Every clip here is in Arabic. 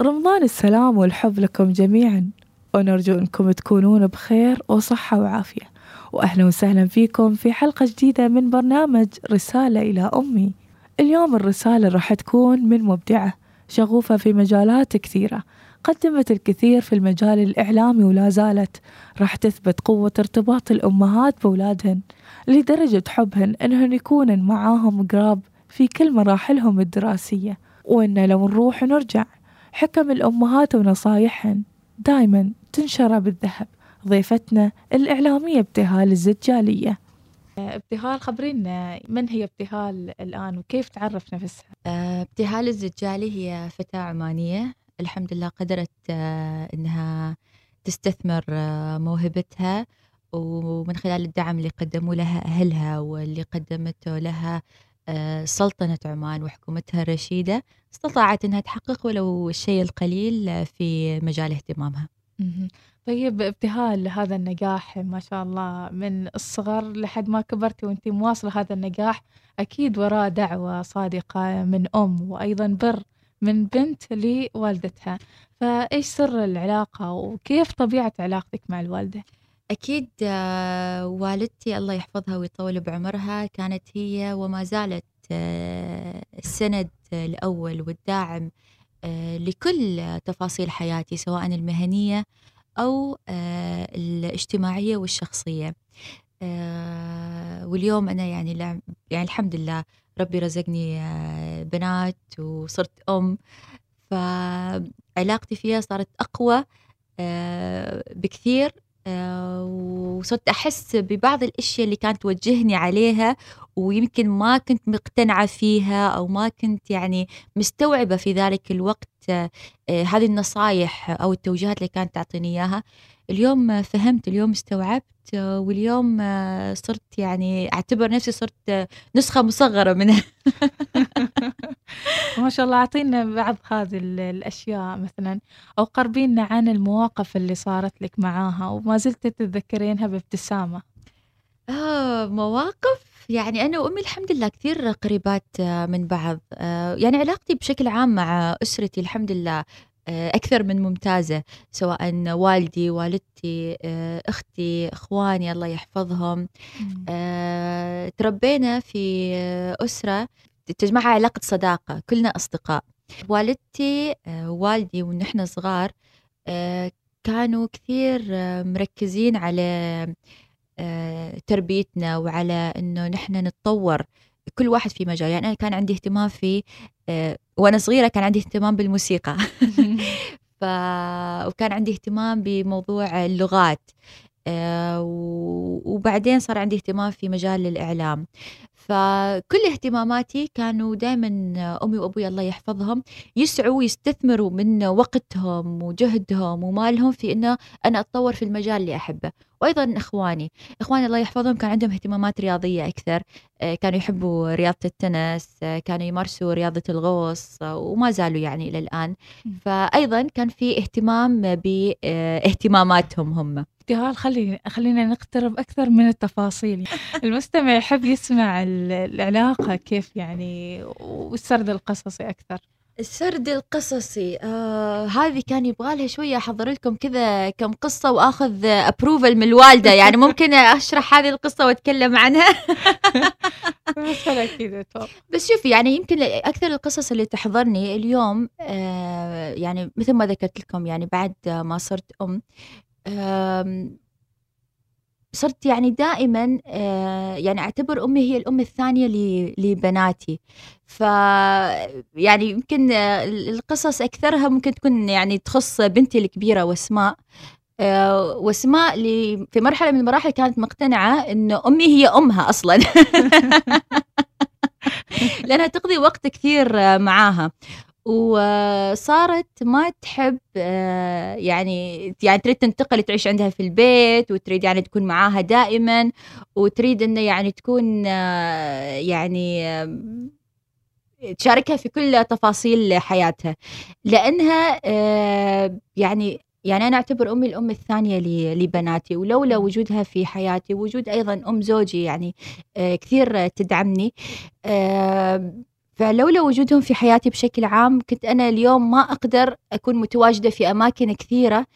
رمضان السلام والحب لكم جميعا ونرجو أنكم تكونون بخير وصحة وعافية. وأهلا وسهلا فيكم في حلقة جديدة من برنامج رسالة إلى أمي. اليوم الرسالة راح تكون من مبدعة شغوفة في مجالات كثيرة قدمت الكثير في المجال الإعلامي ولا زالت. راح تثبت قوة ارتباط الأمهات بأولادهن لدرجة حبهن أنهن يكونن معاهم قراب في كل مراحلهم الدراسية. وإن لو نروح ونرجع حكم الأمهات ونصايحهن دايما تنشر بالذهب ضيفتنا الإعلامية ابتهال الزجالية. ابتهال خبرينا من هي ابتهال الآن وكيف تعرف نفسها؟ آه، ابتهال الزجالي هي فتاة عمانية. الحمد لله قدرت آه، إنها تستثمر آه، موهبتها ومن خلال الدعم اللي قدموا لها أهلها واللي قدمته لها سلطنة عمان وحكومتها الرشيدة استطاعت إنها تحقق ولو الشيء القليل في مجال اهتمامها. طيب ابتهال هذا النجاح ما شاء الله من الصغر لحد ما كبرتي وأنت مواصلة هذا النجاح أكيد وراء دعوة صادقة من أم وأيضا بر من بنت لوالدتها فإيش سر العلاقة وكيف طبيعة علاقتك مع الوالدة؟ أكيد آه، والدتي الله يحفظها ويطول بعمرها كانت هي وما زالت آه، السند الأول والداعم آه، لكل تفاصيل حياتي سواء المهنية أو الاجتماعية والشخصية. واليوم أنا يعني يعني الحمد لله ربي رزقني بنات وصرت أم. فعلاقتي فيها صارت أقوى بكثير. وصرت أحس ببعض الأشياء اللي كانت توجهني عليها ويمكن ما كنت مقتنعة فيها أو ما كنت يعني مستوعبة في ذلك الوقت آه، هذه النصايح أو التوجيهات اللي كانت تعطيني إياها. اليوم فهمت اليوم استوعبت واليوم صرت يعني أعتبر نفسي صرت نسخة مصغرة منها ما شاء الله أعطينا بعض هذه الأشياء مثلا أو قربينا عن المواقف اللي صارت لك معاها وما زلت تتذكرينها بابتسامة. آه مواقف؟ يعني أنا وأمي الحمد لله كثير قريبات من بعض. آه يعني علاقتي بشكل عام مع أسرتي الحمد لله أكثر من ممتازة سواء والدي والدتي آه، أختي إخواني الله يحفظهم. آه، تربينا في أسرة تجمعها علاقة صداقة كلنا أصدقاء. والدتي ووالدي ونحن صغار كانوا كثير مركزين على تربيتنا وعلى إنه نحن نتطور. كل واحد في مجال يعني أنا كان عندي اهتمام في آه، وأنا صغيرة كان عندي اهتمام بالموسيقى. ف وكان عندي اهتمام بموضوع اللغات. آه، وبعدين صار عندي اهتمام في مجال الإعلام. فكل اهتماماتي كانوا دائما أمي وأبوي الله يحفظهم يسعوا ويستثمروا من وقتهم وجهدهم ومالهم في أنه أنا أتطور في المجال اللي أحبه. وأيضا إخواني إخواني الله يحفظهم كان عندهم اهتمامات رياضية أكثر. آه، كانوا يحبوا رياضة التنس آه، كانوا يمارسوا رياضة الغوص وما زالوا يعني إلى الآن. فأيضا كان في اهتمام باهتماماتهم هم. ابتهال خلي خلينا نقترب أكثر من التفاصيل. المستمع يحب يسمع العلاقة كيف يعني والسرد القصصي أكثر؟ السرد القصصي آه هذه كان يبغى لها شوية أحضر لكم كذا كم قصة وأخذ ابروفل من الوالدة. يعني ممكن أشرح هذه القصة وأتكلم عنها. بس أكيد بس شوفي يعني يمكن أكثر القصص اللي تحضرني اليوم آه يعني مثل ما ذكرت لكم يعني بعد ما صرت آم صرت يعني دائما آه، يعني أعتبر أمي هي الأم الثانية لبناتي. ف يعني يمكن القصص أكثرها ممكن تكون يعني تخص بنتي الكبيرة وأسماء. آه، وأسماء اللي في مرحلة من المراحل كانت مقتنعة انه أمي هي أمها أصلا. لأنها تقضي وقت كثير معاها. وصارت ما تحب آه، يعني يعني تريد تنتقل تعيش عندها في البيت وتريد يعني تكون معاها دائما وتريد إنه يعني تكون آه، يعني آه، تشاركها في كل تفاصيل حياتها. لأنها يعني يعني أنا أعتبر أمي الأم الثانية لبناتي ولولا وجودها في حياتي وجود أيضا أم زوجي يعني كثير تدعمني فلولا وجودهم في حياتي بشكل عام كنت أنا اليوم ما أقدر أكون متواجدة في أماكن كثيرة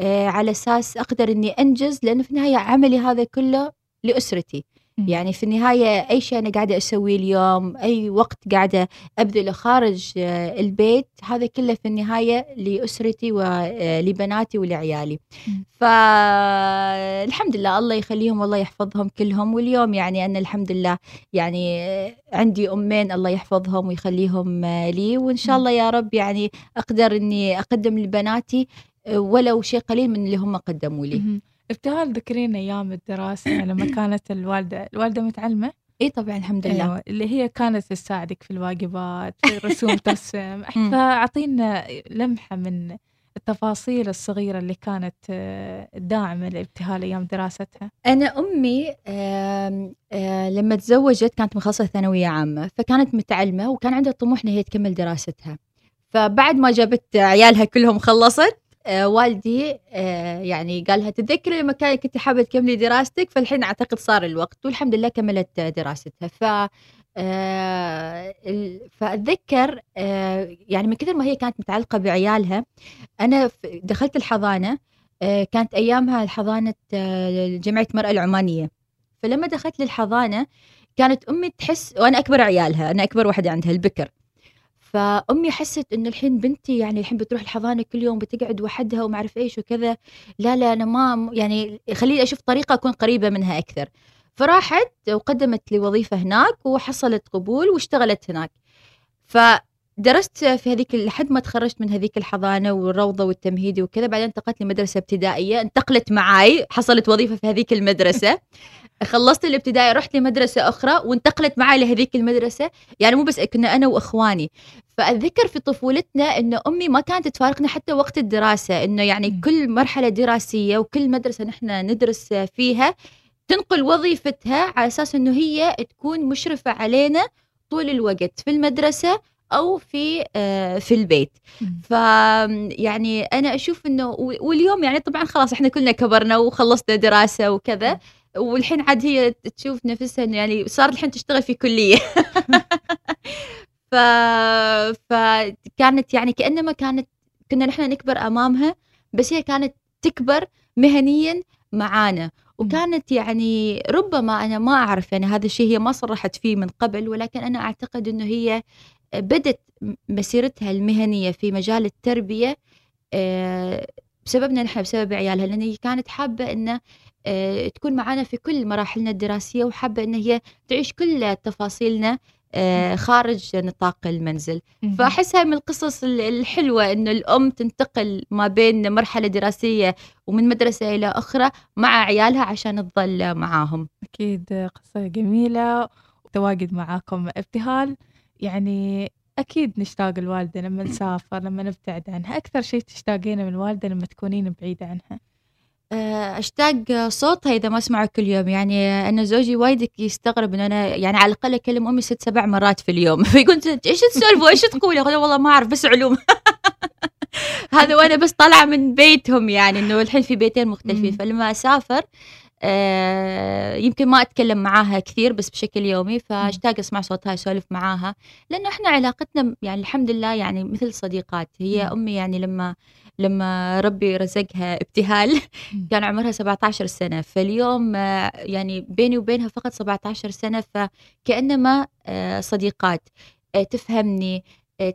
آه، على أساس أقدر أني أنجز لأنه في النهاية عملي هذا كله لأسرتي. يعني في النهاية أي شيء أنا قاعدة أسويه اليوم أي وقت قاعدة أبذله خارج آه، البيت هذا كله في النهاية لأسرتي ولبناتي ولعيالي مم. فالحمد لله الله يخليهم والله يحفظهم كلهم واليوم يعني أنا الحمد لله يعني آه، عندي أمين الله يحفظهم ويخليهم آه، لي وإن شاء. الله يا رب يعني أقدر إني أقدم لبناتي آه، ولو شيء قليل من اللي هم قدموا لي. ابتهال ذكرين أيام الدراسة لما كانت الوالدة الوالدة متعلمة إي طبعا الحمد لله أيوة. اللي هي كانت تساعدك في الواجبات في الرسوم ترسم. فأعطينا لمحة من التفاصيل الصغيرة اللي كانت آه، داعمة لابتهال أيام دراستها أنا أمي آه، لما تزوجت كانت مخلصة ثانوية عامة فكانت متعلمة وكان عندها طموح إن هي تكمل دراستها فبعد ما جابت عيالها كلهم خلصت آه، والدي آه، يعني قال لها تذكري لما كان كنت حابة تكملي دراستك؟ فالحين أعتقد صار الوقت والحمد لله كملت دراستها. ف آه، آه، يعني من كثر ما هي كانت متعلقة بعيالها أنا ف- دخلت الحضانة آه، كانت أيامها الحضانة آه، جمعية المرأة العمانية. فلما دخلت للحضانة كانت أمي تحس وأنا أكبر عيالها أنا أكبر واحدة عندها البكر. فأمي حست إنه الحين بنتي يعني الحين بتروح الحضانة كل يوم بتقعد وحدها وما أعرف إيش وكذا. لا لا أنا ما يعني خليني أشوف طريقة أكون قريبة منها أكثر. فراحت وقدمت لي وظيفة هناك وحصلت قبول واشتغلت هناك. فدرست في هذيك لحد ما تخرجت من هذيك الحضانة والروضة والتمهيدي وكذا بعدين انتقلت لمدرسة ابتدائية انتقلت معاي حصلت وظيفة في هذيك المدرسة. خلصت الابتدائي رحت لمدرسة أخرى وانتقلت معي لهذيك المدرسة. يعني مو بس كنا أنا وإخواني. فأتذكر في طفولتنا إنه أمي ما كانت تفارقنا حتى وقت الدراسة إنه يعني. كل مرحلة دراسية وكل مدرسة نحن ندرس فيها تنقل وظيفتها على أساس إنه هي تكون مشرفة علينا طول الوقت. في المدرسة أو في آه، في البيت. ف يعني أنا أشوف إنه واليوم يعني طبعا خلاص إحنا كلنا كبرنا وخلصنا دراسة وكذا. والحين عاد هي تشوف نفسها إنه يعني صارت الحين تشتغل في كلية. ف فكانت يعني كأنما كانت كنا نحن نكبر أمامها بس هي كانت تكبر مهنيا معانا. وكانت يعني ربما أنا ما أعرف يعني هذا الشيء هي ما صرحت فيه من قبل ولكن أنا أعتقد إنه هي بدت مسيرتها المهنية في مجال التربية آه، بسببنا نحن بسبب عيالها لأن هي كانت حابة إنه آه، تكون معنا في كل مراحلنا الدراسية وحابة إن هي تعيش كل تفاصيلنا آه، خارج نطاق المنزل. مهم. فأحسها من القصص ال- الحلوة انه الأم تنتقل ما بين مرحلة دراسية ومن مدرسة إلى أخرى مع عيالها عشان تظل معاهم. أكيد قصة جميلة وتواجد معاكم ابتهال. يعني أكيد نشتاق الوالدة لما نسافر لما نبتعد عنها. أكثر شيء تشتاقينه من الوالدة لما تكونين بعيدة عنها. آه، أشتاق صوتها إذا ما أسمعه كل يوم. يعني أنا زوجي وايد يستغرب إن أنا يعني على الأقل أكلم أمي ست سبع مرات في اليوم. فيقول "أنت إيش تسولفوا؟ إيش تقولوا؟ أقول له والله ما أعرف بس علوم. هذا وأنا بس طالعة من بيتهم يعني إنه الحين في بيتين مختلفين. فلما أسافر آه يمكن ما أتكلم معاها كثير بس بشكل يومي فأشتاق أسمع صوتها أسولف معاها. لأنه إحنا علاقتنا يعني الحمد لله يعني مثل صديقات. هي. أمي يعني لما لما ربي رزقها ابتهال. كان عمرها 17 سنة. فاليوم آه، يعني بيني وبينها فقط 17 سنة فكأنما آه، صديقات. تفهمني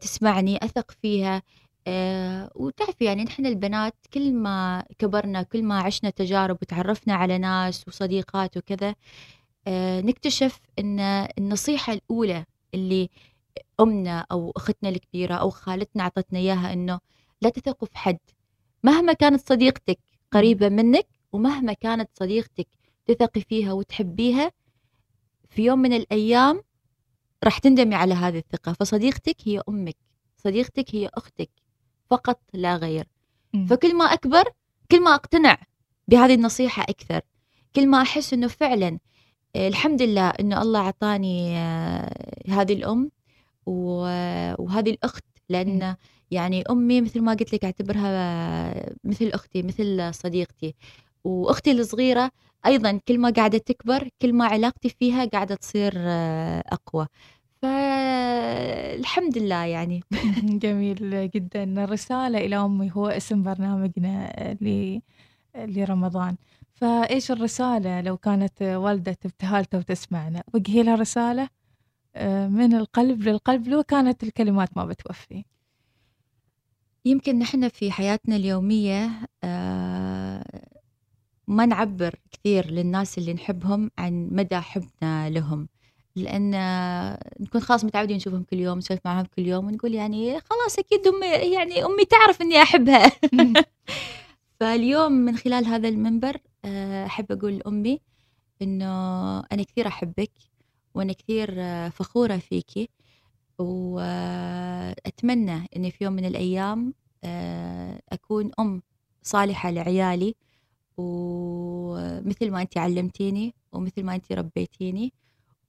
تسمعني أثق فيها. آه، وتعرفي يعني نحن البنات كل ما كبرنا كل ما عشنا تجارب وتعرفنا على ناس وصديقات وكذا آه، نكتشف إن النصيحة الأولى اللي أمنا أو أختنا الكبيرة أو خالتنا أعطتنا إياها إنه لا تثقوا في حد. مهما كانت صديقتك قريبة منك ومهما كانت صديقتك تثقي فيها وتحبيها في يوم من الأيام راح تندمي على هذه الثقة. فصديقتك هي أمك صديقتك هي أختك. فقط لا غير. فكل ما أكبر كل ما أقتنع بهذه النصيحة أكثر. كل ما أحس أنه فعلا آه، الحمد لله أنه الله أعطاني آه، هذه الأم وهذه الأخت. لأن يعني أمي مثل ما قلت لك أعتبرها آه، مثل أختي مثل صديقتي. وأختي الصغيرة أيضا كل ما قاعدة تكبر كل ما علاقتي فيها قاعدة تصير أقوى. فالحمد لله يعني. جميل جدا. الرسالة إلى أمي هو اسم برنامجنا. لرمضان فإيش الرسالة لو كانت والدة ابتهالته وتسمعنا؟ وجهي لها رسالة آه، من القلب للقلب لو كانت الكلمات ما بتوفي. يمكن نحن في حياتنا اليومية آه، ما نعبر كثير للناس اللي نحبهم عن مدى حبنا لهم. لأن نكون خلاص متعودين نشوفهم كل يوم نسولف معهم كل يوم ونقول يعني خلاص أكيد أمي يعني أمي تعرف إني أحبها. فاليوم من خلال هذا المنبر آه، أحب أقول لأمي إنه أنا كثير أحبك وأنا كثير فخورة فيكي وأتمنى إني في يوم من الأيام آه، أكون أم صالحة لعيالي ومثل ما أنت علمتيني ومثل ما أنت ربيتيني.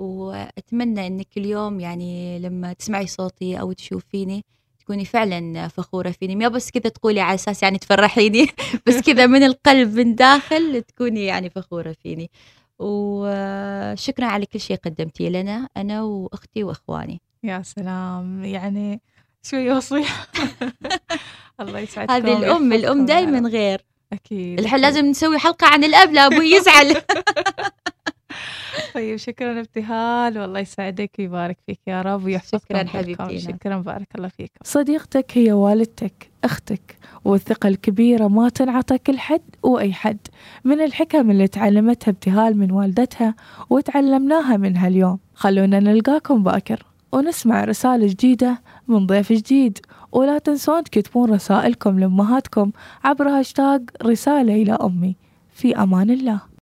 وأتمنى إنك كل يوم يعني لما تسمعي صوتي أو تشوفيني تكوني فعلا فخورة فيني. ما بس كذا تقولي على أساس يعني تفرحيني بس كذا من القلب من داخل تكوني يعني فخورة فيني. وشكرا على كل شيء قدمتيه لنا أنا وأختي وأخواني. يا سلام. يعني شوي وصية الله يسعدكم. هذه الأم الأم دائما غير. أكيد الحين لازم نسوي حلقة عن الأب لا أبوي يزعل. طيب شكرا ابتهال. والله يسعدك ويبارك فيك يا رب ويحفظكم شكرا. حبيبتي. شكرا بارك الله فيكم. صديقتك هي والدتك أختك والثقة الكبيرة ما تنعطى كل حد وأي حد. من الحكم اللي تعلمتها ابتهال من والدتها وتعلمناها منها اليوم. خلونا نلقاكم باكر ونسمع رسالة جديدة من ضيف جديد. ولا تنسون تكتبون رسائلكم لأمهاتكم عبر هاشتاج رسالة إلى أمي. في أمان الله.